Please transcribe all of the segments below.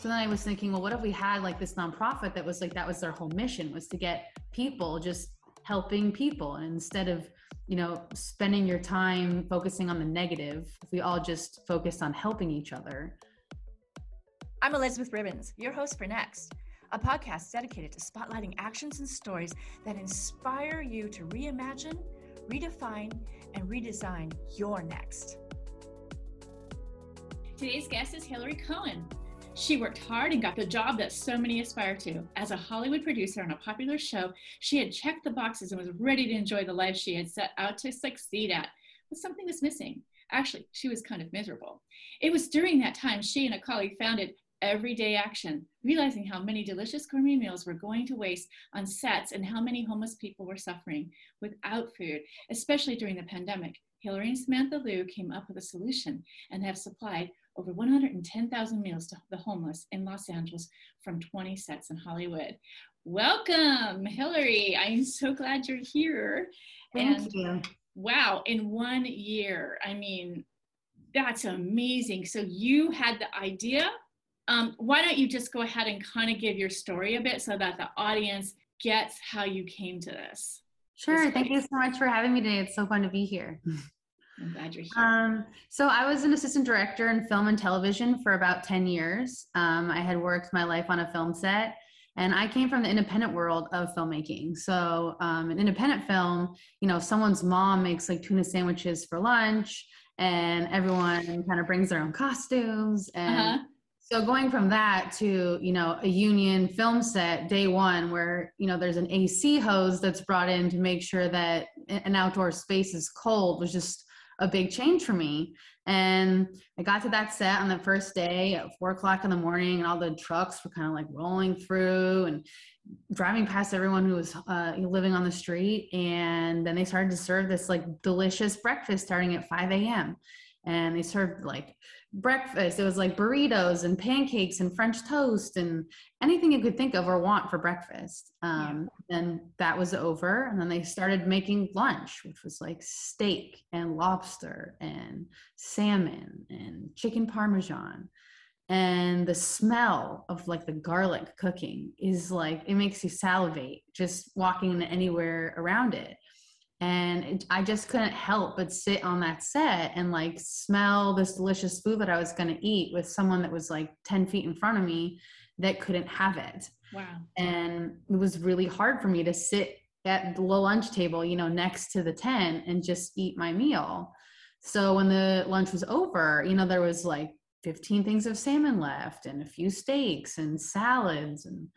So then I was thinking, well, what if we had like this nonprofit that was like that was their whole mission was to get people just helping people and instead of you know spending your time focusing on the negative if we all just focused on helping each other? I'm elizabeth ribbons your host for next a podcast dedicated to spotlighting actions and stories that inspire you to reimagine redefine and redesign your next. Today's guest is hillary cohen she worked hard and got the job that so many aspire to. As a Hollywood producer on a popular show, she had checked the boxes and was ready to enjoy the life she had set out to succeed at. But something was missing. Actually, she was kind of miserable. It was during that time she and a colleague founded Everyday Action, realizing how many delicious gourmet meals were going to waste on sets and how many homeless people were suffering without food, especially during the pandemic. Hillary and Samantha Liu came up with a solution and have supplied over 110,000 meals to the homeless in Los Angeles from 20 sets in Hollywood. Welcome, Hillary. I'm so glad you're here. Thank and you. Wow, in one year. I mean, that's amazing. So you had the idea. Um, why don't you just go ahead and kind of give your story a bit so that the audience gets how you came to this? Sure. Thank you so much for having me today. It's so fun to be here. I'm glad you're here. Um, so I was an assistant director in film and television for about 10 years. Um, I had worked my life on a film set and I came from the independent world of filmmaking. So um, an independent film, you know, someone's mom makes like tuna sandwiches for lunch and everyone kind of brings their own costumes and uh-huh. So going from that to, you know, a union film set day one where, you know, there's an AC hose that's brought in to make sure that an outdoor space is cold was just a big change for me. And I got to that set on the first day at four o'clock in the morning, and all the trucks were kind of like rolling through and driving past everyone who was uh, living on the street. And then they started to serve this like delicious breakfast starting at 5 a.m. And they served like breakfast. It was like burritos and pancakes and French toast and anything you could think of or want for breakfast. Um, yeah. And that was over. And then they started making lunch, which was like steak and lobster and salmon and chicken parmesan. And the smell of like the garlic cooking is like, it makes you salivate just walking anywhere around it and it, i just couldn't help but sit on that set and like smell this delicious food that i was going to eat with someone that was like 10 feet in front of me that couldn't have it. Wow. And it was really hard for me to sit at the lunch table you know next to the tent and just eat my meal. So when the lunch was over you know there was like 15 things of salmon left and a few steaks and salads and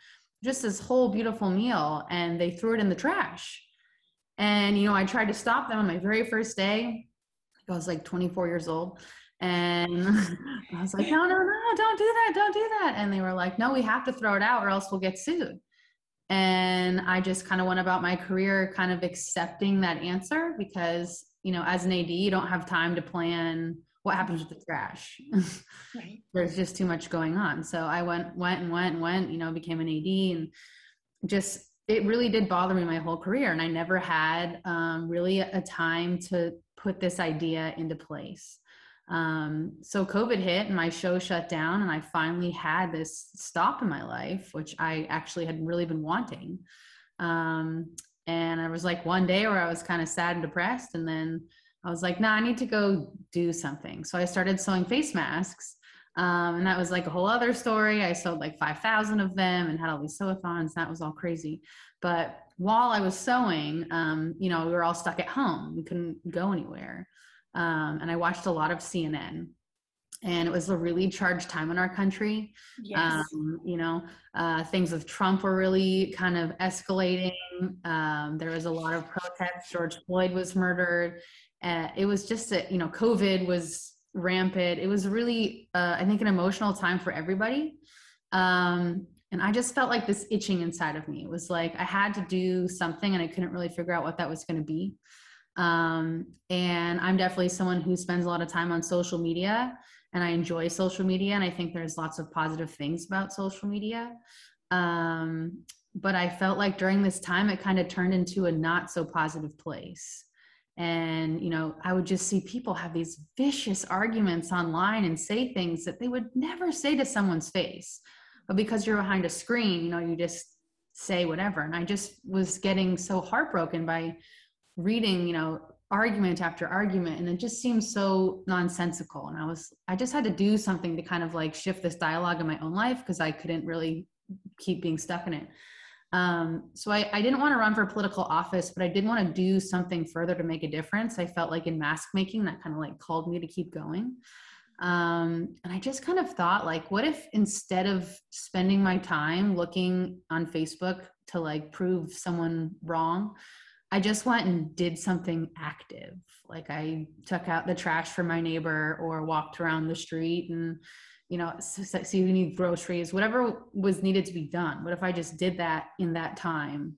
just this whole beautiful meal and they threw it in the trash and, you know, I tried to stop them on my very first day. I was like 24 years old. And I was like, no, no, no, don't do that. Don't do that. And they were like, no, we have to throw it out or else we'll get sued. And I just kind of went about my career kind of accepting that answer because, you know, as an AD, you don't have time to plan what happens with the trash. right. There's just too much going on. So I went, went and went and went, you know, became an AD and just it really did bother me my whole career and i never had um, really a time to put this idea into place. Um, so covid hit and my show shut down and i finally had this stop in my life which i actually had really been wanting. Um, and i was like one day where i was kind of sad and depressed and then i was like no nah, i need to go do something. So i started sewing face masks um, and that was like a whole other story. I sold like 5,000 of them and had all these sewathons. That was all crazy. But while I was sewing, um, you know, we were all stuck at home. We couldn't go anywhere. Um, and I watched a lot of CNN. And it was a really charged time in our country. Yes. Um, you know, uh, things with Trump were really kind of escalating. Um, there was a lot of protests. George Floyd was murdered. Uh, it was just that, you know, COVID was rampant. It was really, uh, I think, an emotional time for everybody. Um, and I just felt like this itching inside of me. It was like I had to do something and I couldn't really figure out what that was going to be. Um, and I'm definitely someone who spends a lot of time on social media and I enjoy social media. And I think there's lots of positive things about social media. Um, but I felt like during this time, it kind of turned into a not so positive place. And you know i would just see people have these vicious arguments online and say things that they would never say to someone's face. But because you're behind a screen you know you just say whatever. And i just was getting so heartbroken by reading you know argument after argument and it just seemed so nonsensical. And i was i just had to do something to kind of like shift this dialogue in my own life because i couldn't really keep being stuck in it um, so I, I didn't want to run for political office, but I did want to do something further to make a difference. I felt like in mask making, that kind of like called me to keep going. Um, and I just kind of thought, like, what if instead of spending my time looking on Facebook to like prove someone wrong, I just went and did something active. Like I took out the trash for my neighbor or walked around the street and you know, so you need groceries, whatever was needed to be done. What if I just did that in that time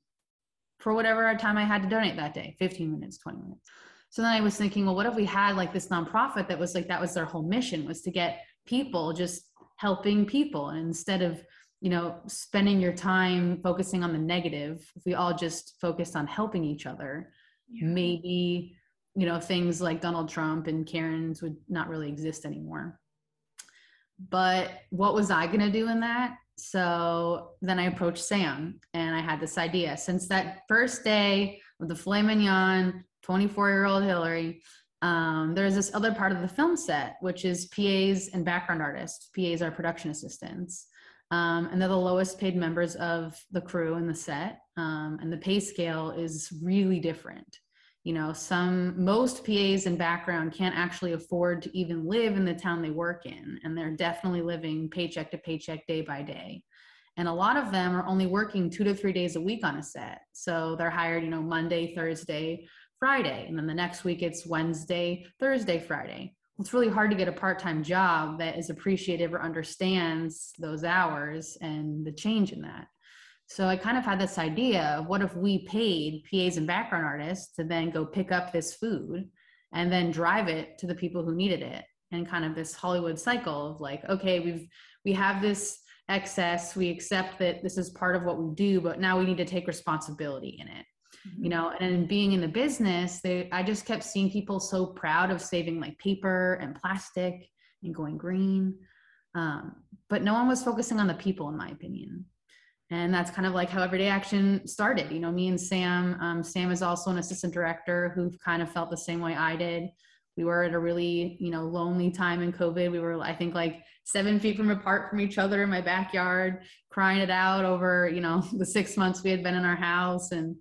for whatever time I had to donate that day 15 minutes, 20 minutes. So then I was thinking, well, what if we had like this nonprofit that was like, that was their whole mission was to get people just helping people. And instead of, you know, spending your time focusing on the negative, if we all just focused on helping each other, yeah. maybe, you know, things like Donald Trump and Karen's would not really exist anymore. But what was I going to do in that? So then I approached Sam and I had this idea. Since that first day with the filet mignon, 24 year old Hillary, um, there's this other part of the film set, which is PAs and background artists. PAs are production assistants. Um, and they're the lowest paid members of the crew in the set. Um, and the pay scale is really different you know some most pas in background can't actually afford to even live in the town they work in and they're definitely living paycheck to paycheck day by day. And a lot of them are only working two to three days a week on a set. So they're hired you know monday thursday friday and then the next week it's wednesday thursday friday. It's really hard to get a part-time job that is appreciative or understands those hours and the change in that so I kind of had this idea of what if we paid PAs and background artists to then go pick up this food and then drive it to the people who needed it and kind of this Hollywood cycle of like, okay, we've we have this excess, we accept that this is part of what we do, but now we need to take responsibility in it. Mm-hmm. You know, and being in the business, they I just kept seeing people so proud of saving like paper and plastic and going green. Um, but no one was focusing on the people, in my opinion and that's kind of like how everyday action started you know me and sam um, sam is also an assistant director who kind of felt the same way i did. We were at a really you know lonely time in covid. We were i think like seven feet from apart from each other in my backyard crying it out over you know the six months we had been in our house. And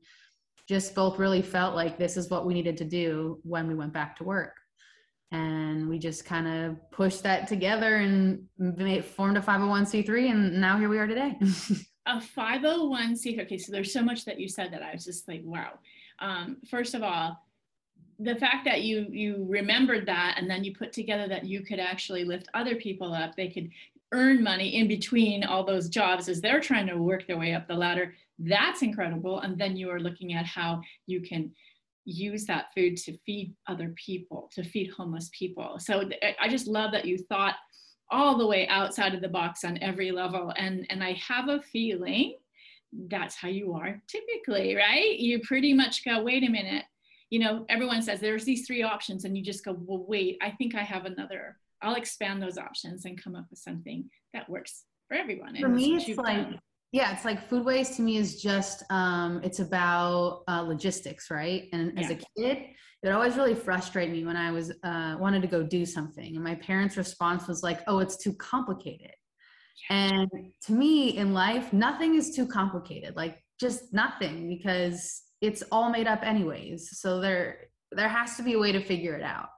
just both really felt like this is what we needed to do when we went back to work. And we just kind of pushed that together and made, formed a 501c3 and now here we are today a 501c okay so there's so much that you said that i was just like wow. Um, first of all the fact that you you remembered that and then you put together that you could actually lift other people up they could earn money in between all those jobs as they're trying to work their way up the ladder that's incredible. And then you are looking at how you can use that food to feed other people to feed homeless people. So i just love that you thought all the way outside of the box on every level. And, and I have a feeling that's how you are typically, right? You pretty much go, wait a minute. You know, everyone says there's these three options, and you just go, well, wait, I think I have another. I'll expand those options and come up with something that works for everyone. For me, it's like, done. Yeah, it's like food waste to me is just, um, it's about uh, logistics, right? And yeah. as a kid, it always really frustrated me when I was uh, wanted to go do something, and my parents' response was like, "Oh, it's too complicated." And to me, in life, nothing is too complicated. Like just nothing, because it's all made up anyways. So there, there has to be a way to figure it out.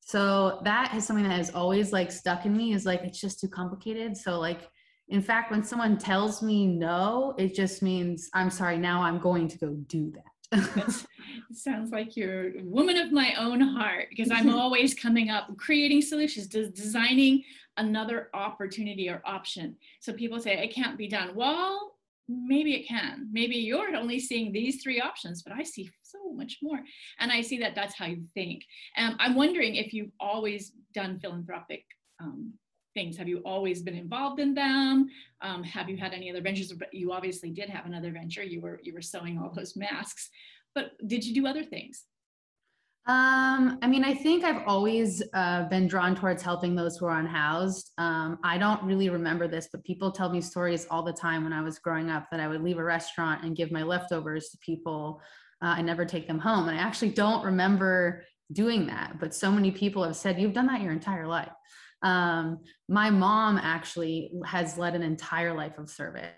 So that is something that has always like stuck in me. Is like it's just too complicated. So like in fact when someone tells me no it just means i'm sorry now i'm going to go do that sounds like you're a woman of my own heart because I'm always coming up, creating solutions, designing another opportunity or option. So people say it can't be done. Well, maybe it can. Maybe you're only seeing these three options, but I see so much more. And I see that that's how you think. Um, I'm wondering if you've always done philanthropic um, things? Have you always been involved in them? Um, have you had any other ventures? You obviously did have another venture. You were you were sewing all those masks, but did you do other things? Um, I mean, I think I've always uh, been drawn towards helping those who are unhoused. Um, I don't really remember this, but people tell me stories all the time when I was growing up that I would leave a restaurant and give my leftovers to people uh, and never take them home. And I actually don't remember doing that, but so many people have said, You've done that your entire life. Um, my mom actually has led an entire life of service.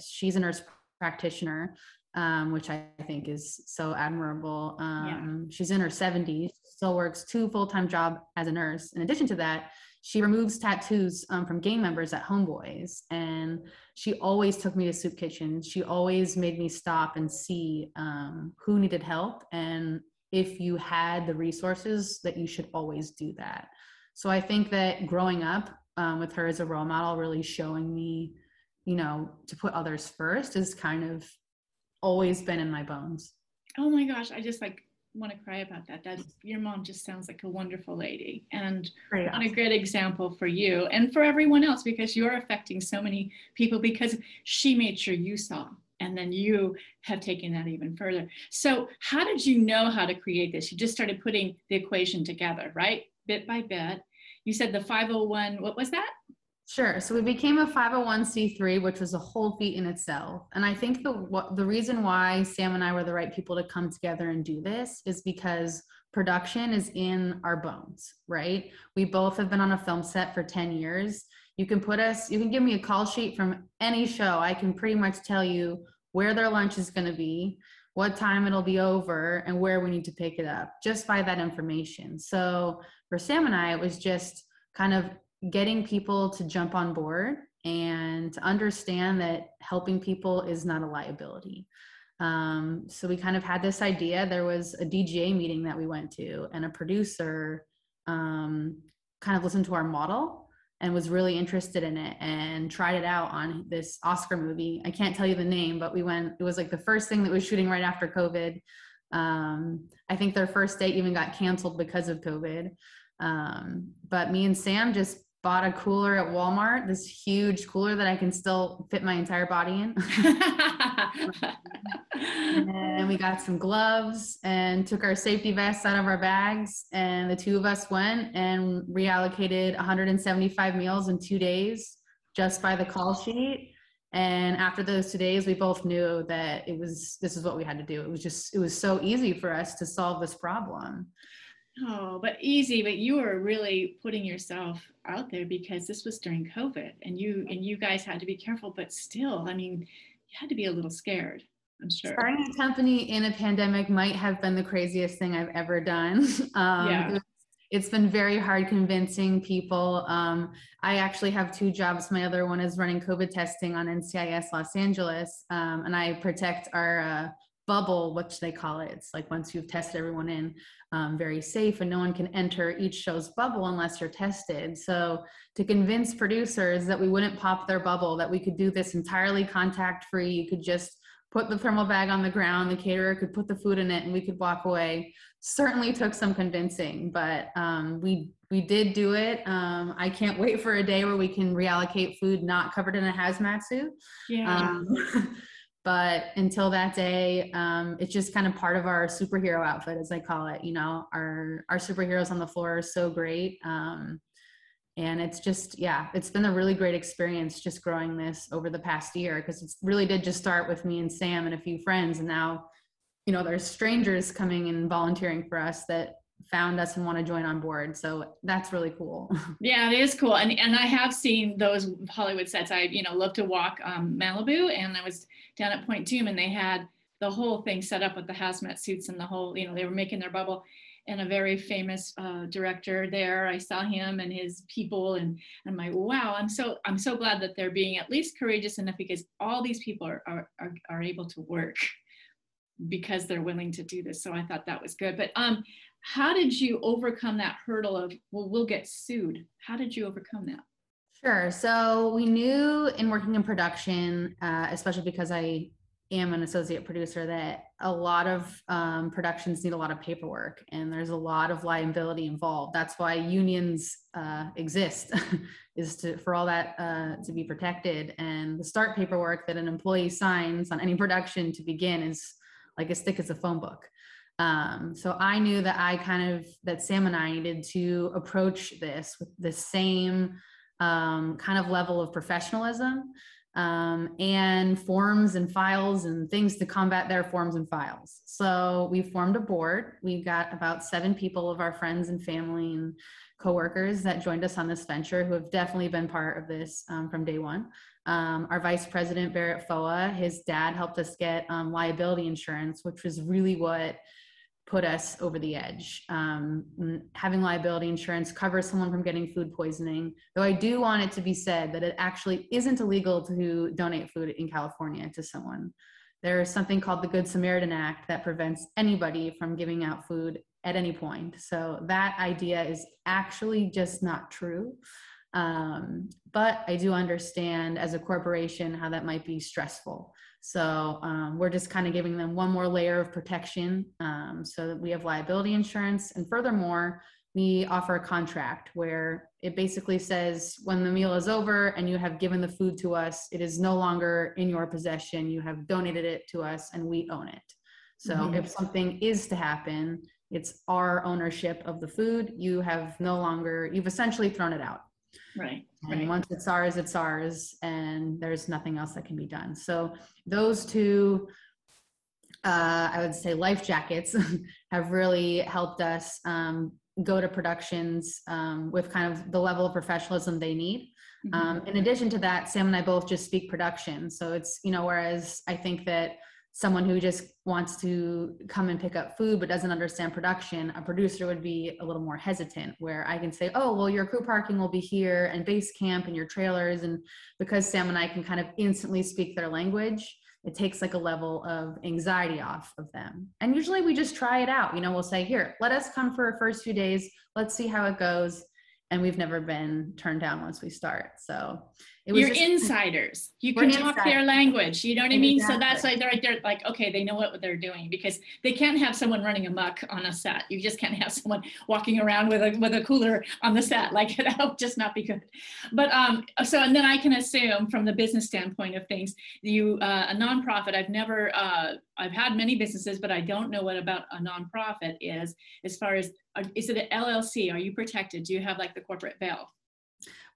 She's a nurse practitioner um, which I think is so admirable. Um, yeah. She's in her 70s, still works two full time job as a nurse. In addition to that, she removes tattoos um, from gang members at Homeboys, and she always took me to soup kitchens. She always made me stop and see um, who needed help, and if you had the resources, that you should always do that. So I think that growing up um, with her as a role model, really showing me, you know, to put others first is kind of always been in my bones. Oh my gosh, I just like want to cry about that. That your mom just sounds like a wonderful lady and awesome. a great example for you and for everyone else because you're affecting so many people because she made sure you saw and then you have taken that even further. So, how did you know how to create this? You just started putting the equation together, right? Bit by bit. You said the 501, what was that? Sure. So we became a 501c3, which was a whole feat in itself. And I think the what, the reason why Sam and I were the right people to come together and do this is because production is in our bones, right? We both have been on a film set for 10 years. You can put us, you can give me a call sheet from any show. I can pretty much tell you where their lunch is going to be, what time it'll be over, and where we need to pick it up just by that information. So for Sam and I, it was just kind of getting people to jump on board and to understand that helping people is not a liability. Um, so we kind of had this idea. There was a DGA meeting that we went to, and a producer um, kind of listened to our model and was really interested in it and tried it out on this Oscar movie. I can't tell you the name, but we went, it was like the first thing that was shooting right after COVID. Um, I think their first date even got canceled because of COVID. Um, but me and Sam just bought a cooler at Walmart, this huge cooler that I can still fit my entire body in. and we got some gloves and took our safety vests out of our bags. And the two of us went and reallocated 175 meals in two days just by the call sheet. And after those two days, we both knew that it was this is what we had to do. It was just it was so easy for us to solve this problem. Oh, but easy, but you were really putting yourself out there because this was during COVID and you and you guys had to be careful, but still, I mean, you had to be a little scared. I'm sure. Starting a company in a pandemic might have been the craziest thing I've ever done. Um, yeah. It's been very hard convincing people. Um, I actually have two jobs. My other one is running COVID testing on NCIS Los Angeles, um, and I protect our uh, bubble, which they call it. It's like once you've tested everyone in, um, very safe, and no one can enter each show's bubble unless you're tested. So to convince producers that we wouldn't pop their bubble, that we could do this entirely contact free, you could just put the thermal bag on the ground, the caterer could put the food in it, and we could walk away. Certainly took some convincing, but um, we we did do it. Um, I can't wait for a day where we can reallocate food not covered in a hazmat suit. Yeah. Um, but until that day um, it's just kind of part of our superhero outfit as i call it you know our our superheroes on the floor are so great um, and it's just yeah it's been a really great experience just growing this over the past year because it really did just start with me and sam and a few friends and now you know there's strangers coming and volunteering for us that found us and want to join on board. So that's really cool. Yeah, it is cool. And and I have seen those Hollywood sets. I, you know, love to walk um, Malibu and I was down at Point Dume and they had the whole thing set up with the hazmat suits and the whole, you know, they were making their bubble and a very famous uh, director there. I saw him and his people, and, and I'm like, wow! I'm so I'm so glad that they're being at least courageous enough because all these people are are, are, are able to work because they're willing to do this. So I thought that was good. But um, how did you overcome that hurdle of well we'll get sued how did you overcome that sure so we knew in working in production uh, especially because i am an associate producer that a lot of um, productions need a lot of paperwork and there's a lot of liability involved. That's why unions uh, exist is to for all that uh, to be protected. And the start paperwork that an employee signs on any production to begin is like as thick as a phone book. Um, so I knew that I kind of that Sam and I needed to approach this with the same um, kind of level of professionalism um, and forms and files and things to combat their forms and files. So we formed a board. We've got about seven people of our friends and family and coworkers that joined us on this venture who have definitely been part of this um, from day one. Um, our vice president, Barrett Foa, his dad helped us get um, liability insurance, which was really what put us over the edge. Um, having liability insurance covers someone from getting food poisoning, though I do want it to be said that it actually isn't illegal to donate food in California to someone. There is something called the Good Samaritan Act that prevents anybody from giving out food at any point. So that idea is actually just not true. Um, but I do understand as a corporation how that might be stressful. So um, we're just kind of giving them one more layer of protection um, so that we have liability insurance. And furthermore, we offer a contract where it basically says when the meal is over and you have given the food to us, it is no longer in your possession. You have donated it to us and we own it. So mm-hmm. if something is to happen, it's our ownership of the food. You have no longer, you've essentially thrown it out. Right. And right. once it's ours, it's ours, and there's nothing else that can be done. So those two, uh, I would say, life jackets have really helped us um, go to productions um, with kind of the level of professionalism they need. Mm-hmm. Um, in addition to that, Sam and I both just speak production. So it's, you know, whereas I think that someone who just wants to come and pick up food but doesn't understand production, a producer would be a little more hesitant. Where I can say, oh, well, your crew parking will be here and base camp and your trailers. And because Sam and I can kind of instantly speak their language, it takes like a level of anxiety off of them. And usually we just try it out. You know, we'll say, here, let us come for our first few days. Let's see how it goes. And we've never been turned down once we start. So you're just, insiders. You can talk their language. You know what I mean? Exactly. So that's like they're, they're like, okay, they know what they're doing because they can't have someone running amok on a set. You just can't have someone walking around with a with a cooler on the set. Like that would just not be good. But um, so and then I can assume from the business standpoint of things, you uh, a nonprofit. I've never uh, I've had many businesses, but I don't know what about a nonprofit is as far as uh, is it an LLC? Are you protected? Do you have like the corporate veil?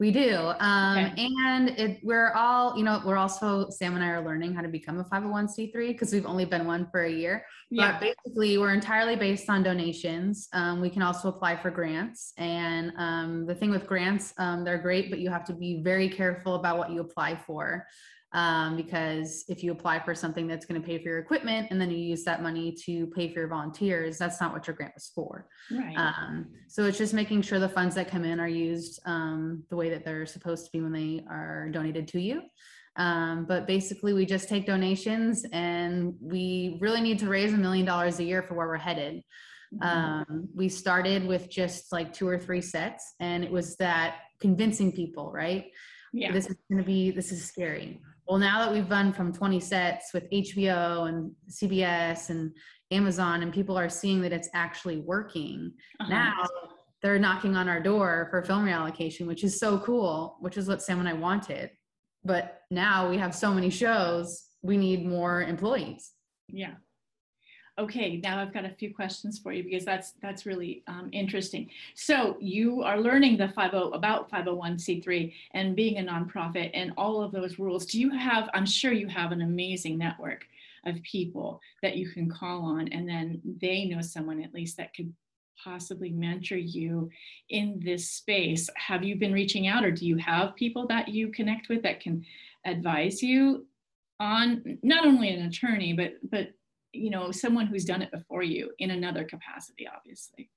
We do. Um, okay. And it, we're all, you know, we're also, Sam and I are learning how to become a 501c3 because we've only been one for a year. Yeah. But basically, we're entirely based on donations. Um, we can also apply for grants. And um, the thing with grants, um, they're great, but you have to be very careful about what you apply for um, because if you apply for something that's going to pay for your equipment and then you use that money to pay for your volunteers, that's not what your grant was for. Right. Um, so it's just making sure the funds that come in are used um, the way that they're supposed to be when they are donated to you. Um, but basically, we just take donations and we really need to raise a million dollars a year for where we're headed. Mm-hmm. Um, we started with just like two or three sets, and it was that convincing people, right? Yeah. This is going to be, this is scary well now that we've run from 20 sets with hbo and cbs and amazon and people are seeing that it's actually working uh-huh. now they're knocking on our door for film reallocation which is so cool which is what sam and i wanted. But now we have so many shows we need more employees. Yeah okay now i've got a few questions for you because that's that's really um, interesting. So you are learning the 50 about 501c3 and being a nonprofit and all of those rules. Do you have i'm sure you have an amazing network of people that you can call on and then they know someone at least that could possibly mentor you in this space. Have you been reaching out or do you have people that you connect with that can advise you on not only an attorney but but you know someone who's done it before you in another capacity obviously.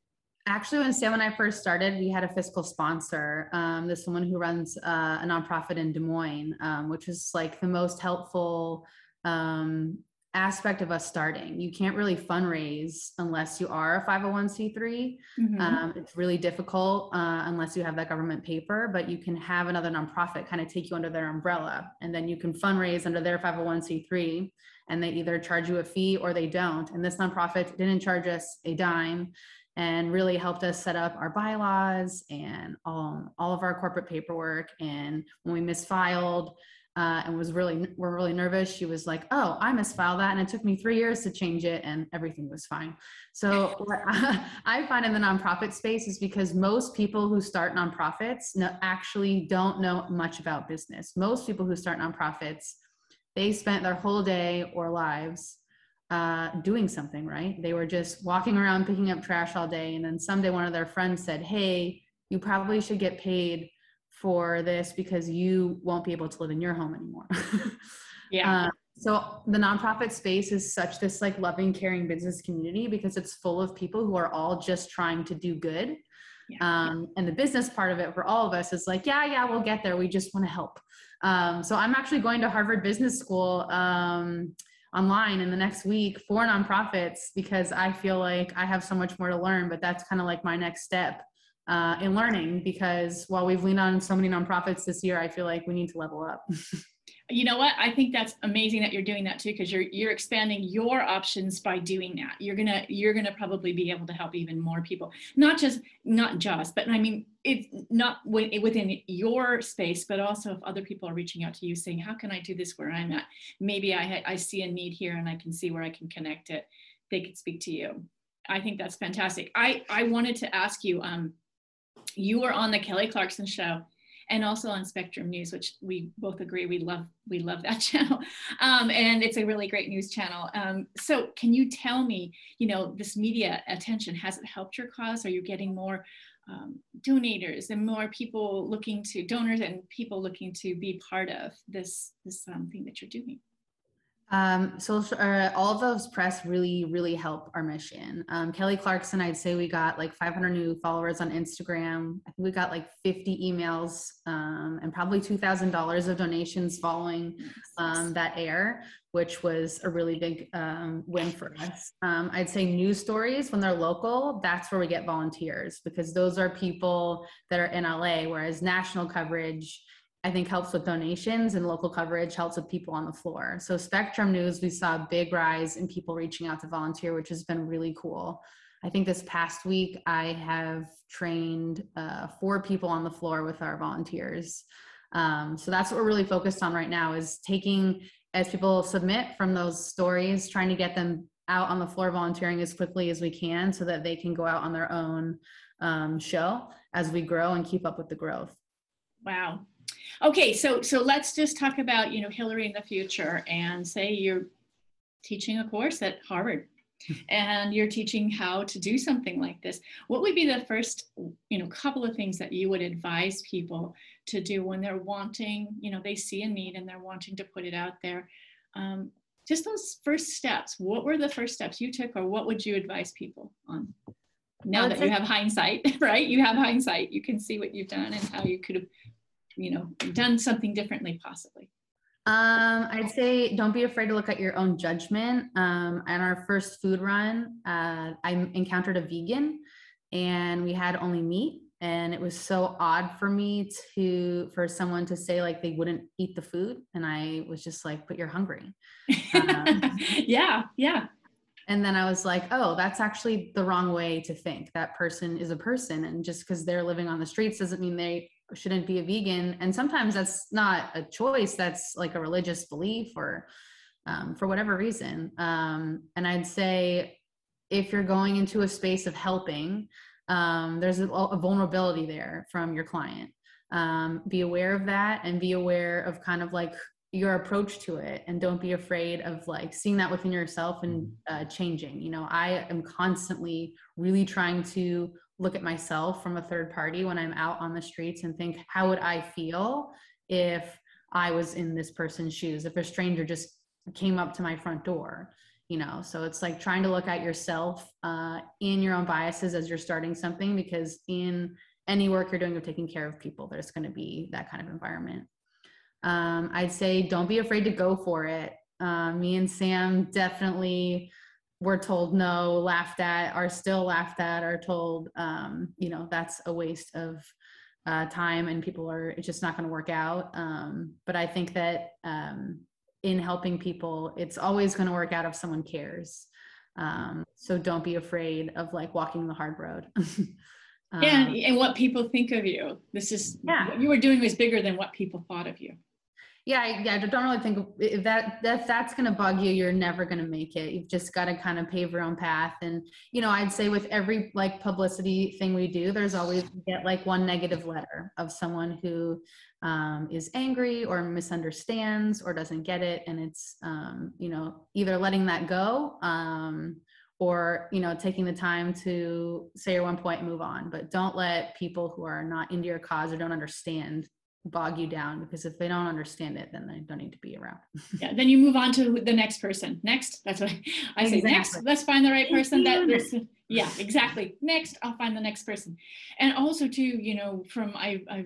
Actually when sam and i first started we had a fiscal sponsor um, this woman who runs uh, a nonprofit in des moines um, which was like the most helpful um, aspect of us starting. You can't really fundraise unless you are a 501c3. Mm-hmm. Um, it's really difficult uh, unless you have that government paper, but you can have another nonprofit kind of take you under their umbrella and then you can fundraise under their 501c3 and they either charge you a fee or they don't. And this nonprofit didn't charge us a dime and really helped us set up our bylaws and all, all of our corporate paperwork. And when we misfiled, uh, and was really were really nervous. She was like, "Oh, I misfiled that, and it took me three years to change it, and everything was fine." So what I find in the nonprofit space is because most people who start nonprofits no, actually don't know much about business. Most people who start nonprofits, they spent their whole day or lives uh, doing something, right? They were just walking around picking up trash all day, and then someday one of their friends said, "Hey, you probably should get paid." For this because you won't be able to live in your home anymore. yeah. Uh, so the nonprofit space is such this like loving, caring business community because it's full of people who are all just trying to do good. Yeah. Um, and the business part of it for all of us is like, yeah, yeah, we'll get there. We just want to help. Um, so I'm actually going to Harvard Business School um, online in the next week for nonprofits because I feel like I have so much more to learn. But that's kind of like my next step uh, in learning because while we've leaned on so many nonprofits this year, I feel like we need to level up. you know what? I think that's amazing that you're doing that too because you're you're expanding your options by doing that. You're gonna you're gonna probably be able to help even more people, not just not just, but I mean it's not within your space, but also if other people are reaching out to you saying, "How can I do this where I'm at? Maybe I I see a need here and I can see where I can connect it." They could speak to you. I think that's fantastic. I I wanted to ask you. Um, you were on the Kelly Clarkson show and also on Spectrum News, which we both agree we love. We love that channel, um, and it's a really great news channel. Um, so, can you tell me, you know, this media attention has it helped your cause? Are you getting more um, donators and more people looking to donors and people looking to be part of this this um, thing that you're doing? Um, social, uh, all of those press really, really help our mission. Um, Kelly Clarkson, I'd say we got like 500 new followers on Instagram. I think we got like 50 emails um, and probably $2,000 of donations following um, that air, which was a really big um, win for us. Um, I'd say news stories when they're local, that's where we get volunteers because those are people that are in LA, whereas national coverage I think helps with donations and local coverage helps with people on the floor. So Spectrum News, we saw a big rise in people reaching out to volunteer, which has been really cool. I think this past week I have trained uh, four people on the floor with our volunteers. Um, so that's what we're really focused on right now is taking as people submit from those stories, trying to get them out on the floor volunteering as quickly as we can so that they can go out on their own um, show as we grow and keep up with the growth. Wow, Okay, so so let's just talk about you know Hillary in the future and say you're teaching a course at Harvard and you're teaching how to do something like this. What would be the first you know couple of things that you would advise people to do when they're wanting you know they see a need and they're wanting to put it out there? Um, just those first steps. What were the first steps you took, or what would you advise people on? Now that you have hindsight, right? You have hindsight. You can see what you've done and how you could have you know done something differently possibly um, I'd say don't be afraid to look at your own judgment. Um, on our first food run, uh, I encountered a vegan and we had only meat. And it was so odd for me to, for someone to say like they wouldn't eat the food. And I was just like, but you're hungry. Um, yeah, yeah. And then I was like, oh, that's actually the wrong way to think. That person is a person. And just because they're living on the streets doesn't mean they shouldn't be a vegan. And sometimes that's not a choice that's like a religious belief or um, for whatever reason. Um, and i'd say if you're going into a space of helping um, there's a, a, vulnerability there from your client. Um, be aware of that and be aware of kind of like your approach to it and don't be afraid of like seeing that within yourself and uh, changing. You know i am constantly really trying to look at myself from a third party when I'm out on the streets and think, how would I feel if I was in this person's shoes? If a stranger just came up to my front door, you know? So it's like trying to look at yourself uh, in your own biases as you're starting something, because in any work you're doing of taking care of people, there's going to be that kind of environment. Um, I'd say don't be afraid to go for it. Uh, me and Sam definitely we're told no, laughed at, are still laughed at, are told, um, you know, that's a waste of uh, time and people are, it's just not going to work out. Um, but I think that um, in helping people, it's always going to work out if someone cares. Um, so don't be afraid of like walking the hard road. yeah, and, and what people think of you. This is yeah. what you were doing was bigger than what people thought of you. Yeah yeah i don't really think if that if that's going to bug you you're never going to make it. You've just got to kind of pave your own path. And you know i'd say with every like publicity thing we do there's always get like one negative letter of someone who um, is angry or misunderstands or doesn't get it. And it's um, you know either letting that go um, or you know taking the time to say your one point and move on. But don't let people who are not into your cause or don't understand bog you down because if they don't understand it then they don't need to be around yeah then you move on to the next person next that's what i say exactly. next let's find the right person that yeah exactly next i'll find the next person and also too you know from i i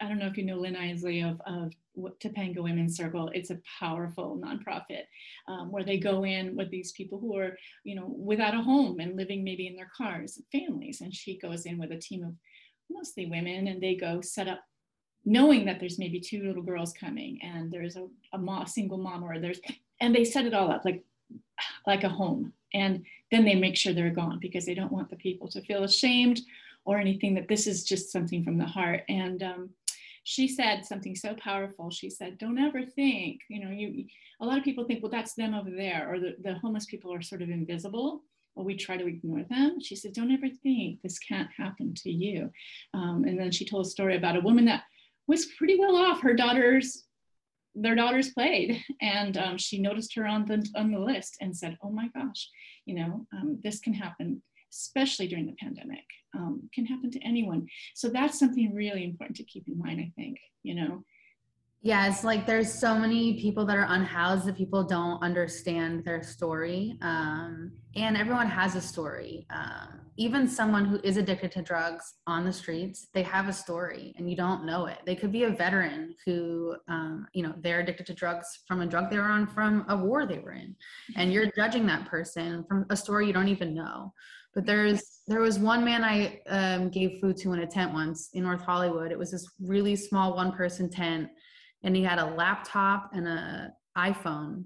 i don't know if you know lynn isley of of Topanga Women's Circle. It's a powerful nonprofit um, where they go in with these people who are, you know, without a home and living maybe in their cars, families. And she goes in with a team of mostly women and they go set up knowing that there's maybe two little girls coming and there's a, a mom, single mom or there's and they set it all up like like a home. And then they make sure they're gone because they don't want the people to feel ashamed or anything that this is just something from the heart. And um, she said something so powerful. She said don't ever think you know you a lot of people think well that's them over there or the, the homeless people are sort of invisible. Or we try to ignore them. She said don't ever think this can't happen to you. Um, and then she told a story about a woman that was pretty well off. Her daughters, their daughters played, and um, she noticed her on the on the list and said, "Oh my gosh, you know, um, this can happen." especially during the pandemic um, can happen to anyone so that's something really important to keep in mind i think you know it's like there's so many people that are unhoused that people don't understand their story. Um, and everyone has a story. Um, even someone who is addicted to drugs on the streets, they have a story and you don't know it. They could be a veteran who, um, you know, they're addicted to drugs from a drug they were on from a war they were in. And you're judging that person from a story you don't even know. But there's there was one man I um, gave food to in a tent once in North Hollywood. It was this really small one person tent and he had a laptop and a iphone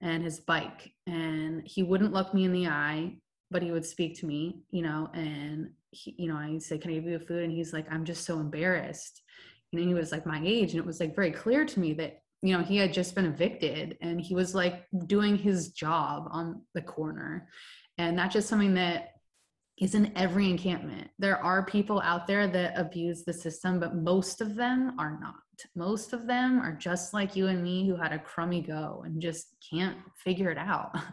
and his bike. And he wouldn't look me in the eye but he would speak to me you know and he, you know i say can i give you food? And he's like i'm just so embarrassed. And he was like my age. And it was like very clear to me that you know he had just been evicted and he was like doing his job on the corner. And that's just something that is in every encampment. There are people out there that abuse the system, but most of them are not. Most of them are just like you and me who had a crummy go and just can't figure it out.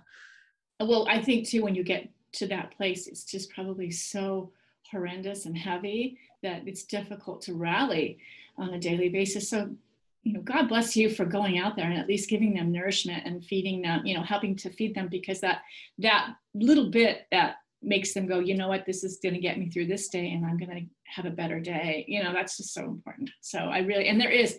Well, I think too, when you get to that place, it's just probably so horrendous and heavy that it's difficult to rally on a daily basis. So, you know, God bless you for going out there and at least giving them nourishment and feeding them, you know, helping to feed them because that that little bit that makes them go, you know what, this is going to get me through this day and I'm going to have a better day. You know, that's just so important. So I really, and there is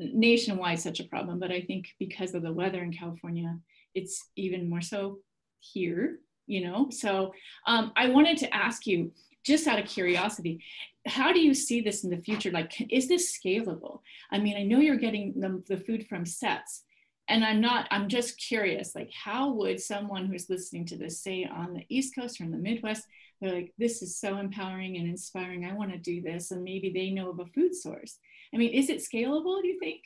nationwide such a problem, but I think because of the weather in California, it's even more so here, you know. So um, I wanted to ask you, just out of curiosity, how do you see this in the future? Like, is this scalable? I mean, I know you're getting the, the food from sets and i'm not i'm just curious like how would someone who's listening to this say on the east coast or in the midwest they're like this is so empowering and inspiring. I want to do this and maybe they know of a food source. I mean is it scalable do you think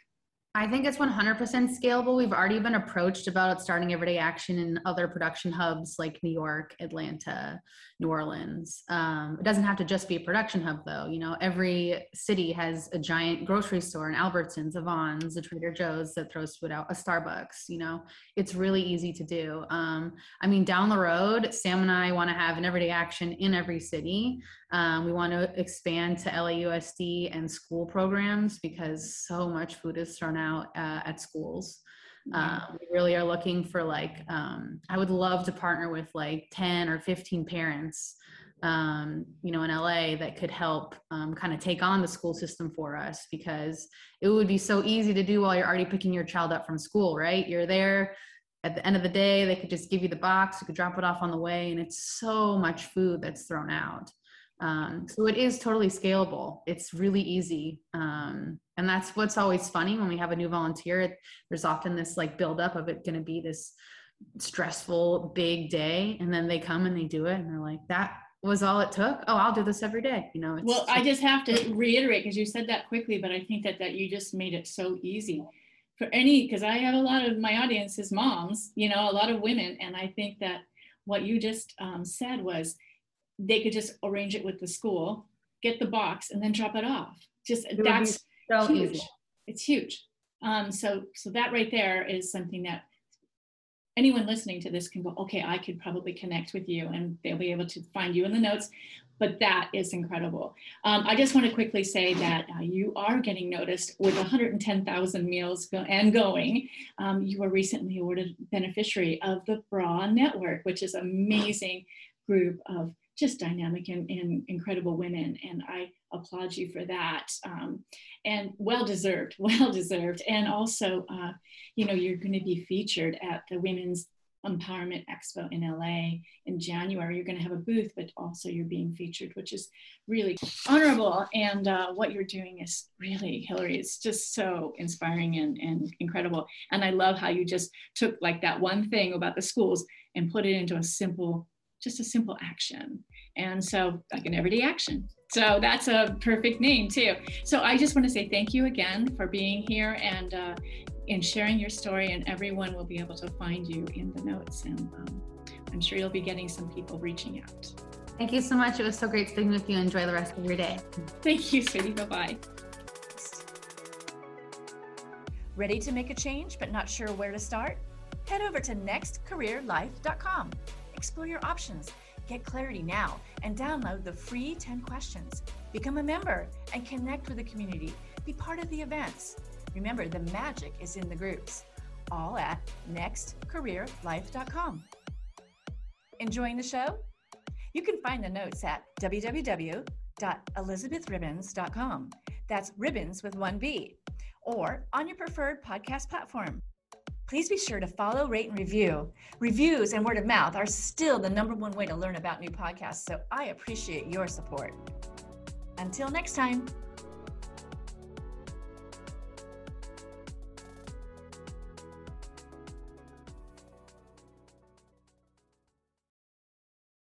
I think it's 100% scalable. We've already been approached about starting everyday action in other production hubs like New York, Atlanta, New Orleans. Um, it doesn't have to just be a production hub, though. You know, every city has a giant grocery store, an Albertsons, a Vons, a Trader Joe's that throws food out, a Starbucks. You know, it's really easy to do. Um, I mean, down the road, Sam and I want to have an everyday action in every city. Um, we want to expand to LAUSD and school programs because so much food is thrown out uh, at schools. Um, we really are looking for like, um, I would love to partner with like 10 or 15 parents, um, you know, in LA that could help um, kind of take on the school system for us because it would be so easy to do while you're already picking your child up from school, right? You're there at the end of the day, they could just give you the box, you could drop it off on the way, and it's so much food that's thrown out. Um, so it is totally scalable. It's really easy. Um, and that's what's always funny when we have a new volunteer. It, there's often this like buildup of it going to be this stressful big day. And then they come and they do it and they're like, that was all it took. Oh, I'll do this every day. You know, well, I just have to reiterate because you said that quickly, but I think that, that you just made it so easy. for any because i have a lot of my audience is moms you know a lot of women and i think that what you just um, said was they could just arrange it with the school get the box and then drop it off. Just It that's so huge. easy. it's huge. Um, so so that right there is something that anyone listening to this can go okay i could probably connect with you and they'll be able to find you in the notes. But that is incredible. Um, i just want to quickly say that uh, you are getting noticed with 110000 meals go- and going. Um, you were recently awarded beneficiary of the bra network which is amazing group of just dynamic and, and incredible women and i applaud you for that um, and well deserved well deserved and also uh, you know you're going to be featured at the women's empowerment expo in la in january. You're going to have a booth but also you're being featured which is really honorable. And uh, what you're doing is really hillary it's just so inspiring and, and incredible. And i love how you just took like that one thing about the schools and put it into a simple just a simple action and so like an everyday action so that's a perfect name too so i just want to say thank you again for being here and uh, and sharing your story and everyone will be able to find you in the notes and um, i'm sure you'll be getting some people reaching out Thank you so much. It was so great speaking with you. Enjoy the rest of your day. thank you sweetie bye-bye Ready to make a change but not sure where to start? Head over to nextcareerlife.com. Explore your options, get clarity now, and download the free 10 questions. Become a member and connect with the community. Be part of the events. Remember, the magic is in the groups, all at nextcareerlife.com. Enjoying the show? You can find the notes at www.elizabethribons.com. That's Ribons with one B, or on your preferred podcast platform. Please be sure to follow, rate, and review. Reviews and word of mouth are still the number one way to learn about new podcasts, so I appreciate your support. Until next time.